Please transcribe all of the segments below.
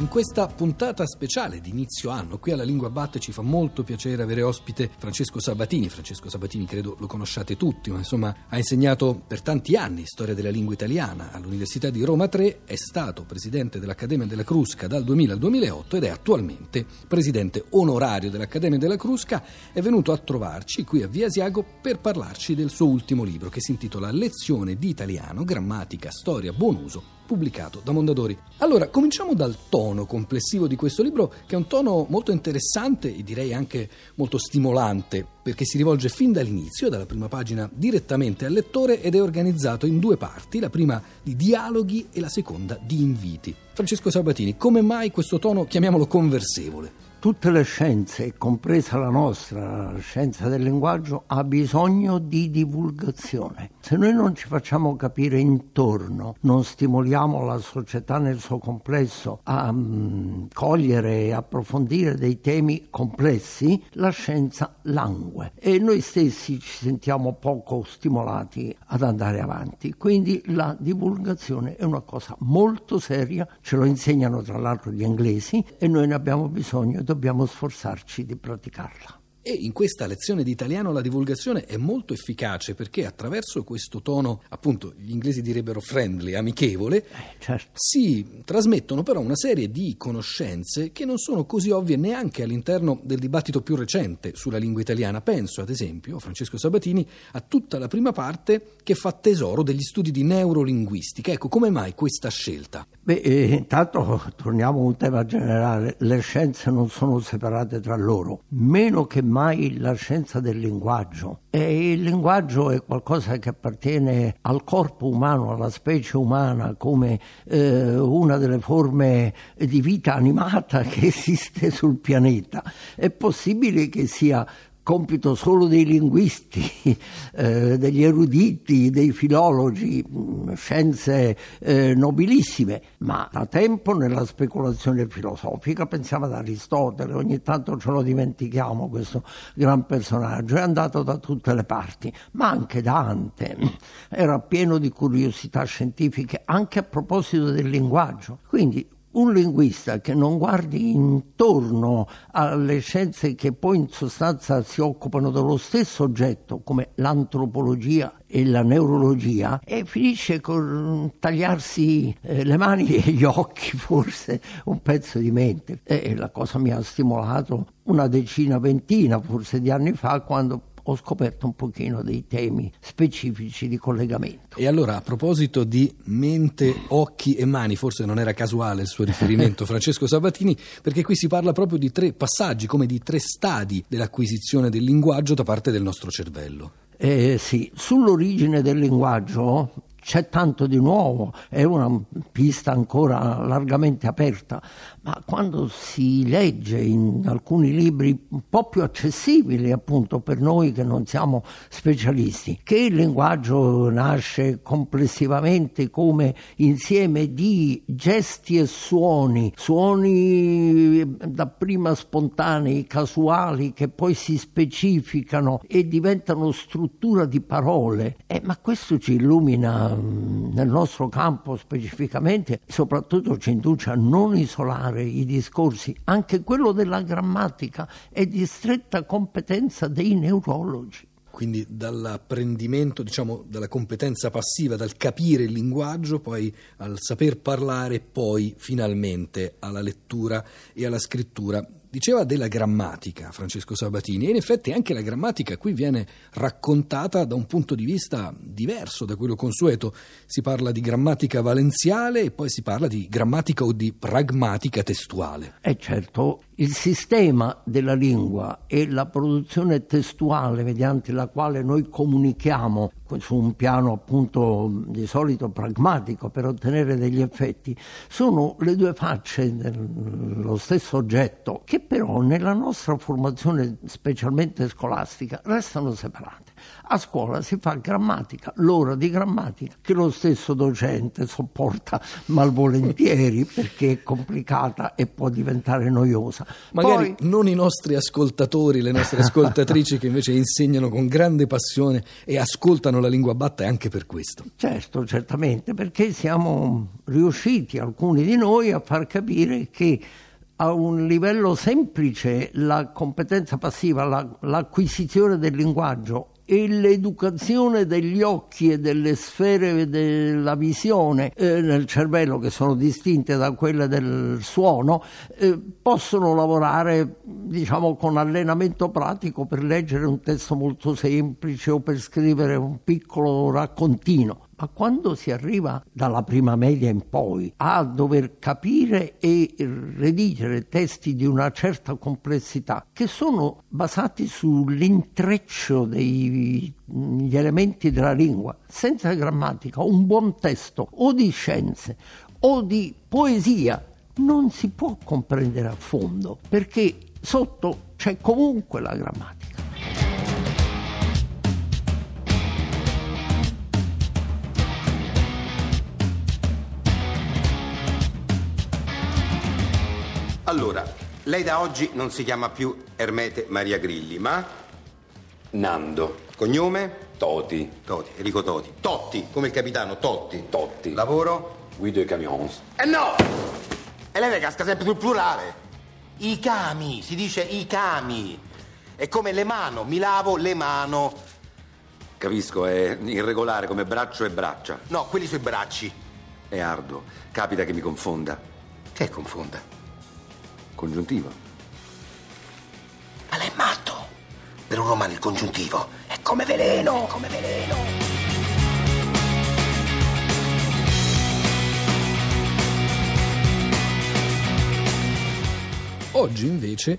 In questa puntata speciale di inizio anno, qui alla Lingua Batte ci fa molto piacere avere ospite Francesco Sabatini. Francesco Sabatini credo lo conosciate tutti, ma insomma ha insegnato per tanti anni storia della lingua italiana all'Università di Roma 3, è stato presidente dell'Accademia della Crusca dal 2000 al 2008 ed è attualmente presidente onorario dell'Accademia della Crusca. È venuto a trovarci qui a Via Asiago per parlarci del suo ultimo libro che si intitola Lezione di italiano, grammatica, storia, buon uso pubblicato da Mondadori. Allora, cominciamo dal tono complessivo di questo libro, che è un tono molto interessante e direi anche molto stimolante, perché si rivolge fin dall'inizio, dalla prima pagina, direttamente al lettore ed è organizzato in due parti, la prima di dialoghi e la seconda di inviti. Francesco Sabatini, come mai questo tono, chiamiamolo conversevole? tutte le scienze, compresa la nostra, la scienza del linguaggio, ha bisogno di divulgazione. Se noi non ci facciamo capire intorno, non stimoliamo la società nel suo complesso a um, cogliere e approfondire dei temi complessi, la scienza langue e noi stessi ci sentiamo poco stimolati ad andare avanti. Quindi la divulgazione è una cosa molto seria, ce lo insegnano tra l'altro gli inglesi e noi ne abbiamo bisogno dobbiamo sforzarci di praticarla. E in questa lezione di italiano la divulgazione è molto efficace perché attraverso questo tono, appunto, gli inglesi direbbero friendly, amichevole, eh, certo. si trasmettono però una serie di conoscenze che non sono così ovvie neanche all'interno del dibattito più recente sulla lingua italiana. Penso, ad esempio, Francesco Sabatini, a tutta la prima parte che fa tesoro degli studi di neurolinguistica. Ecco, come mai questa scelta? Beh, eh, intanto torniamo a un tema generale. Le scienze non sono separate tra loro, meno che mai la scienza del linguaggio. E il linguaggio è qualcosa che appartiene al corpo umano, alla specie umana, come eh, una delle forme di vita animata che esiste sul pianeta. È possibile che sia compito solo dei linguisti, eh, degli eruditi, dei filologi, mm, scienze eh, nobilissime, ma da tempo nella speculazione filosofica pensiamo ad Aristotele, ogni tanto ce lo dimentichiamo questo gran personaggio, è andato da tutte le parti, ma anche Dante era pieno di curiosità scientifiche anche a proposito del linguaggio. Quindi un linguista che non guardi intorno alle scienze che poi in sostanza si occupano dello stesso oggetto, come l'antropologia e la neurologia, e finisce con tagliarsi eh, le mani e gli occhi, forse un pezzo di mente. E la cosa mi ha stimolato una decina, ventina forse di anni fa, quando ho scoperto un pochino dei temi specifici di collegamento. E allora a proposito di mente, occhi e mani, forse non era casuale il suo riferimento Francesco Sabatini, perché qui si parla proprio di tre passaggi, come di tre stadi dell'acquisizione del linguaggio da parte del nostro cervello. Eh, sì, sull'origine del linguaggio c'è tanto di nuovo, è una pista ancora largamente aperta, ma quando si legge in alcuni libri un po' più accessibili appunto per noi che non siamo specialisti, che il linguaggio nasce complessivamente come insieme di gesti e suoni, suoni dapprima spontanei, casuali, che poi si specificano e diventano struttura di parole, eh, ma questo ci illumina nel nostro campo specificamente, soprattutto ci induce a non isolare i discorsi, anche quello della grammatica è di stretta competenza dei neurologi. Quindi dall'apprendimento, diciamo, dalla competenza passiva, dal capire il linguaggio, poi al saper parlare, poi finalmente alla lettura e alla scrittura Diceva della grammatica Francesco Sabatini e in effetti anche la grammatica qui viene raccontata da un punto di vista diverso da quello consueto. Si parla di grammatica valenziale e poi si parla di grammatica o di pragmatica testuale. Eh certo, il sistema della lingua e la produzione testuale mediante la quale noi comunichiamo su un piano appunto di solito pragmatico per ottenere degli effetti sono le due facce dello stesso oggetto che però nella nostra formazione specialmente scolastica restano separate. A scuola si fa grammatica, l'ora di grammatica che lo stesso docente sopporta malvolentieri perché è complicata e può diventare noiosa. Magari Poi... non i nostri ascoltatori, le nostre ascoltatrici che invece insegnano con grande passione e ascoltano la lingua batta anche per questo. Certo, certamente, perché siamo riusciti, alcuni di noi, a far capire che a un livello semplice la competenza passiva, la, l'acquisizione del linguaggio e l'educazione degli occhi e delle sfere della visione eh, nel cervello che sono distinte da quelle del suono eh, possono lavorare diciamo con allenamento pratico per leggere un testo molto semplice o per scrivere un piccolo raccontino ma quando si arriva dalla prima media in poi a dover capire e redigere testi di una certa complessità, che sono basati sull'intreccio degli elementi della lingua, senza grammatica, un buon testo o di scienze o di poesia, non si può comprendere a fondo, perché sotto c'è comunque la grammatica. Allora, lei da oggi non si chiama più Ermete Maria Grilli, ma Nando. cognome? Toti. Toti, Enrico Toti. Totti, come il capitano, Totti. Totti. Lavoro? Guido i camions. Eh no! E lei ne casca sempre sul plurale. I cami, si dice i cami. È come le mano, mi lavo le mano. Capisco, è irregolare come braccio e braccia. No, quelli sui bracci. È arduo. Capita che mi confonda. Che confonda? Congiuntivo. Ma lei è matto. Per un romano il congiuntivo è come veleno, come veleno. Oggi invece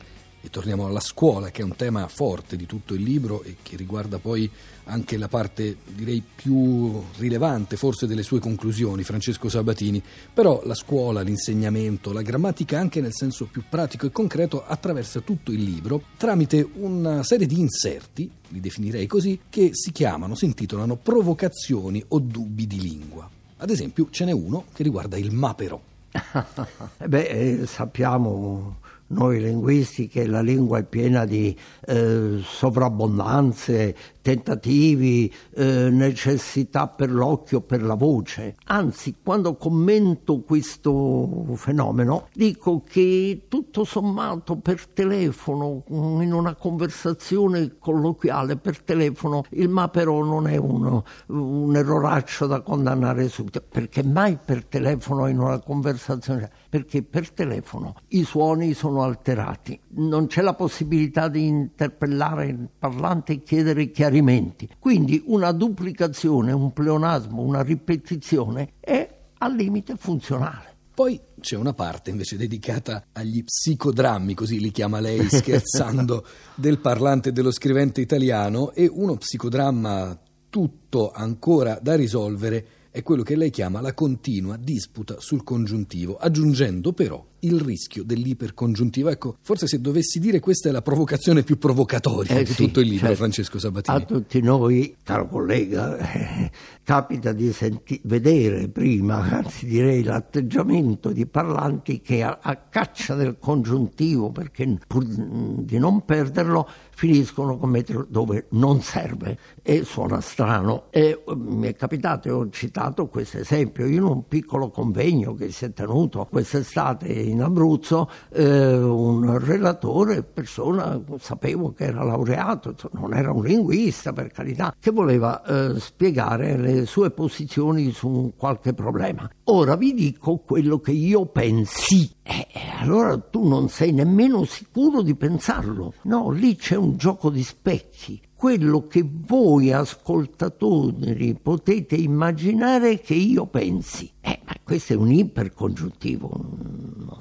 torniamo alla scuola, che è un tema forte di tutto il libro e che riguarda poi anche la parte, direi, più rilevante forse delle sue conclusioni, Francesco Sabatini. Però la scuola, l'insegnamento, la grammatica anche nel senso più pratico e concreto attraversa tutto il libro tramite una serie di inserti, li definirei così, che si chiamano, si intitolano provocazioni o dubbi di lingua. Ad esempio ce n'è uno che riguarda il maperò. Beh, eh, sappiamo noi linguisti che la lingua è piena di eh, sovrabbondanze, tentativi, eh, necessità per l'occhio, per la voce. Anzi, quando commento questo fenomeno, dico che tutto sommato per telefono, in una conversazione colloquiale per telefono, il ma però non è uno, un erroraccio da condannare subito, perché mai per telefono in una conversazione, perché per telefono i suoni sono alterati, non c'è la possibilità di interpellare il parlante e chiedere chiarimenti. Quindi una duplicazione, un pleonasmo, una ripetizione è al limite funzionale. Poi c'è una parte invece dedicata agli psicodrammi, così li chiama lei scherzando, del parlante e dello scrivente italiano e uno psicodramma tutto ancora da risolvere è quello che lei chiama la continua disputa sul congiuntivo, aggiungendo però il rischio dell'ipercongiuntivo. Ecco, forse se dovessi dire questa è la provocazione più provocatoria eh di sì, tutto il libro, certo. Francesco Sabatini. A tutti noi, caro collega, eh, capita di senti- vedere prima, anzi direi l'atteggiamento di parlanti che a, a caccia del congiuntivo, perché pur di non perderlo, finiscono con metterlo dove non serve e suona strano. E eh, mi è capitato e ho citato questo esempio in un piccolo convegno che si è tenuto quest'estate in Abruzzo eh, un relatore, persona, sapevo che era laureato, non era un linguista per carità, che voleva eh, spiegare le sue posizioni su qualche problema. Ora vi dico quello che io pensi. Eh, allora tu non sei nemmeno sicuro di pensarlo. No, lì c'è un gioco di specchi quello che voi ascoltatori potete immaginare che io pensi. Eh, ma questo è un ipercongiuntivo,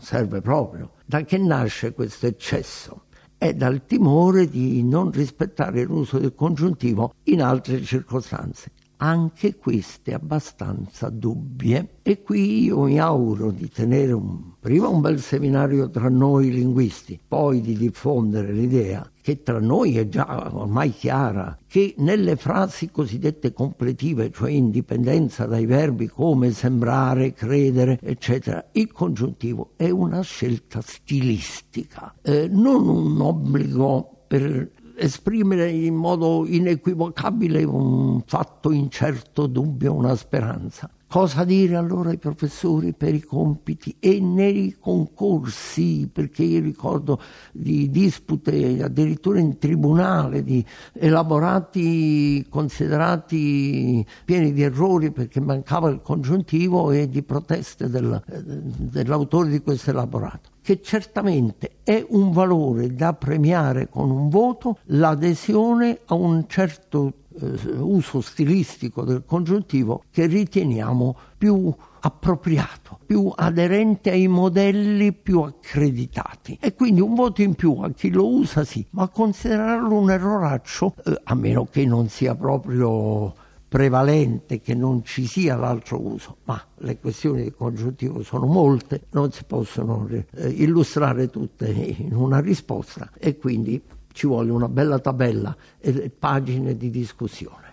serve proprio. Da che nasce questo eccesso? È dal timore di non rispettare l'uso del congiuntivo in altre circostanze. Anche queste abbastanza dubbie. E qui io mi auguro di tenere un, prima un bel seminario tra noi linguisti, poi di diffondere l'idea che tra noi è già ormai chiara, che nelle frasi cosiddette completive, cioè indipendenza dai verbi come sembrare, credere, eccetera, il congiuntivo è una scelta stilistica, eh, non un obbligo per esprimere in modo inequivocabile un fatto incerto, dubbio, una speranza. Cosa dire allora ai professori per i compiti e nei concorsi? Perché io ricordo di dispute addirittura in tribunale, di elaborati considerati pieni di errori perché mancava il congiuntivo e di proteste del, dell'autore di questo elaborato che certamente è un valore da premiare con un voto l'adesione a un certo eh, uso stilistico del congiuntivo che riteniamo più appropriato, più aderente ai modelli più accreditati. E quindi un voto in più a chi lo usa sì, ma considerarlo un erroraccio, eh, a meno che non sia proprio prevalente che non ci sia l'altro uso, ma le questioni del congiuntivo sono molte, non si possono eh, illustrare tutte in una risposta e quindi ci vuole una bella tabella e pagine di discussione.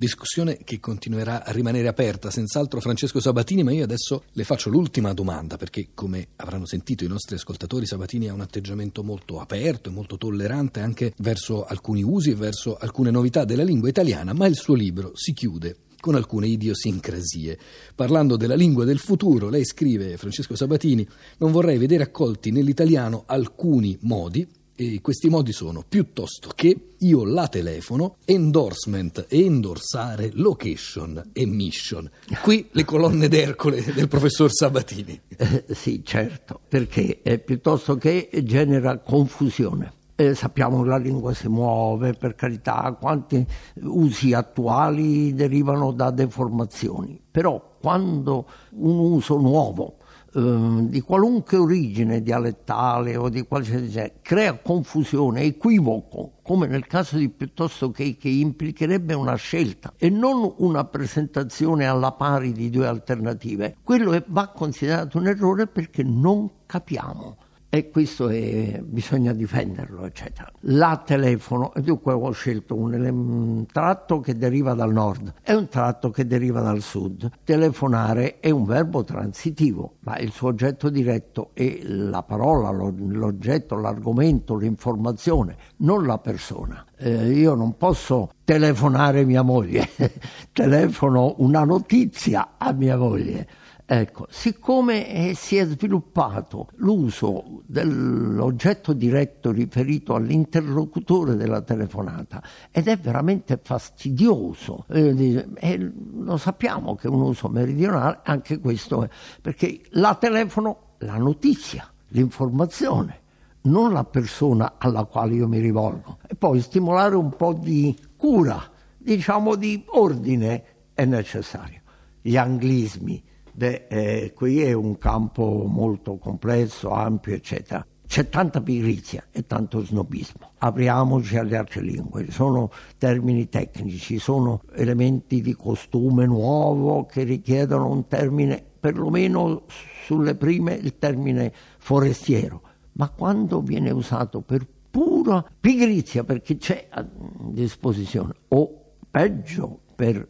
Discussione che continuerà a rimanere aperta, senz'altro Francesco Sabatini, ma io adesso le faccio l'ultima domanda, perché come avranno sentito i nostri ascoltatori, Sabatini ha un atteggiamento molto aperto e molto tollerante anche verso alcuni usi e verso alcune novità della lingua italiana, ma il suo libro si chiude con alcune idiosincrasie. Parlando della lingua del futuro, lei scrive, Francesco Sabatini, non vorrei vedere accolti nell'italiano alcuni modi e questi modi sono piuttosto che io la telefono, endorsement e endorsare, location e mission. Qui le colonne d'Ercole del professor Sabatini. Eh, sì, certo, perché eh, piuttosto che genera confusione. Eh, sappiamo che la lingua si muove, per carità, quanti usi attuali derivano da deformazioni, però quando un uso nuovo Ehm, di qualunque origine dialettale o di qualsiasi genere crea confusione, equivoco, come nel caso di piuttosto che, che implicherebbe una scelta e non una presentazione alla pari di due alternative, quello è, va considerato un errore perché non capiamo e questo è, bisogna difenderlo, eccetera. La telefono, dunque ho scelto un, un, tratto che deriva dal nord e un tratto che deriva dal sud. Telefonare è un verbo transitivo, ma il suo oggetto diretto è la parola, l'oggetto, l'argomento, l'informazione, non la persona. Eh, io non posso telefonare mia moglie, telefono una notizia a mia moglie Ecco, siccome eh, si è sviluppato l'uso dell'oggetto diretto riferito all'interlocutore della telefonata ed è veramente fastidioso, eh, e lo sappiamo che è un uso meridionale, anche questo è, perché la telefono, la notizia, l'informazione, non la persona alla quale io mi rivolgo. E poi stimolare un po' di cura, diciamo di ordine è necessario. Gli anglismi, Beh, eh, qui è un campo molto complesso, ampio, eccetera. C'è tanta pigrizia e tanto snobismo. Apriamoci alle altre lingue, sono termini tecnici, sono elementi di costume nuovo che richiedono un termine, perlomeno sulle prime il termine forestiero, ma quando viene usato per pura pigrizia perché c'è a disposizione o peggio per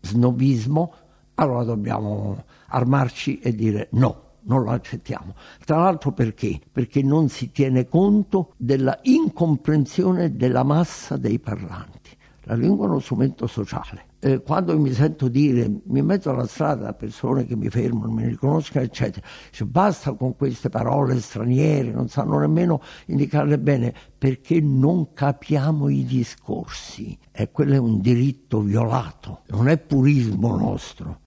snobismo, allora dobbiamo armarci e dire no. Non lo accettiamo. Tra l'altro perché? Perché non si tiene conto della incomprensione della massa dei parlanti. La lingua è uno strumento sociale. Eh, quando mi sento dire, mi metto alla strada da persone che mi fermano, mi riconoscono, eccetera, dice, basta con queste parole straniere, non sanno nemmeno indicarle bene, perché non capiamo i discorsi. E quello è un diritto violato, non è purismo nostro.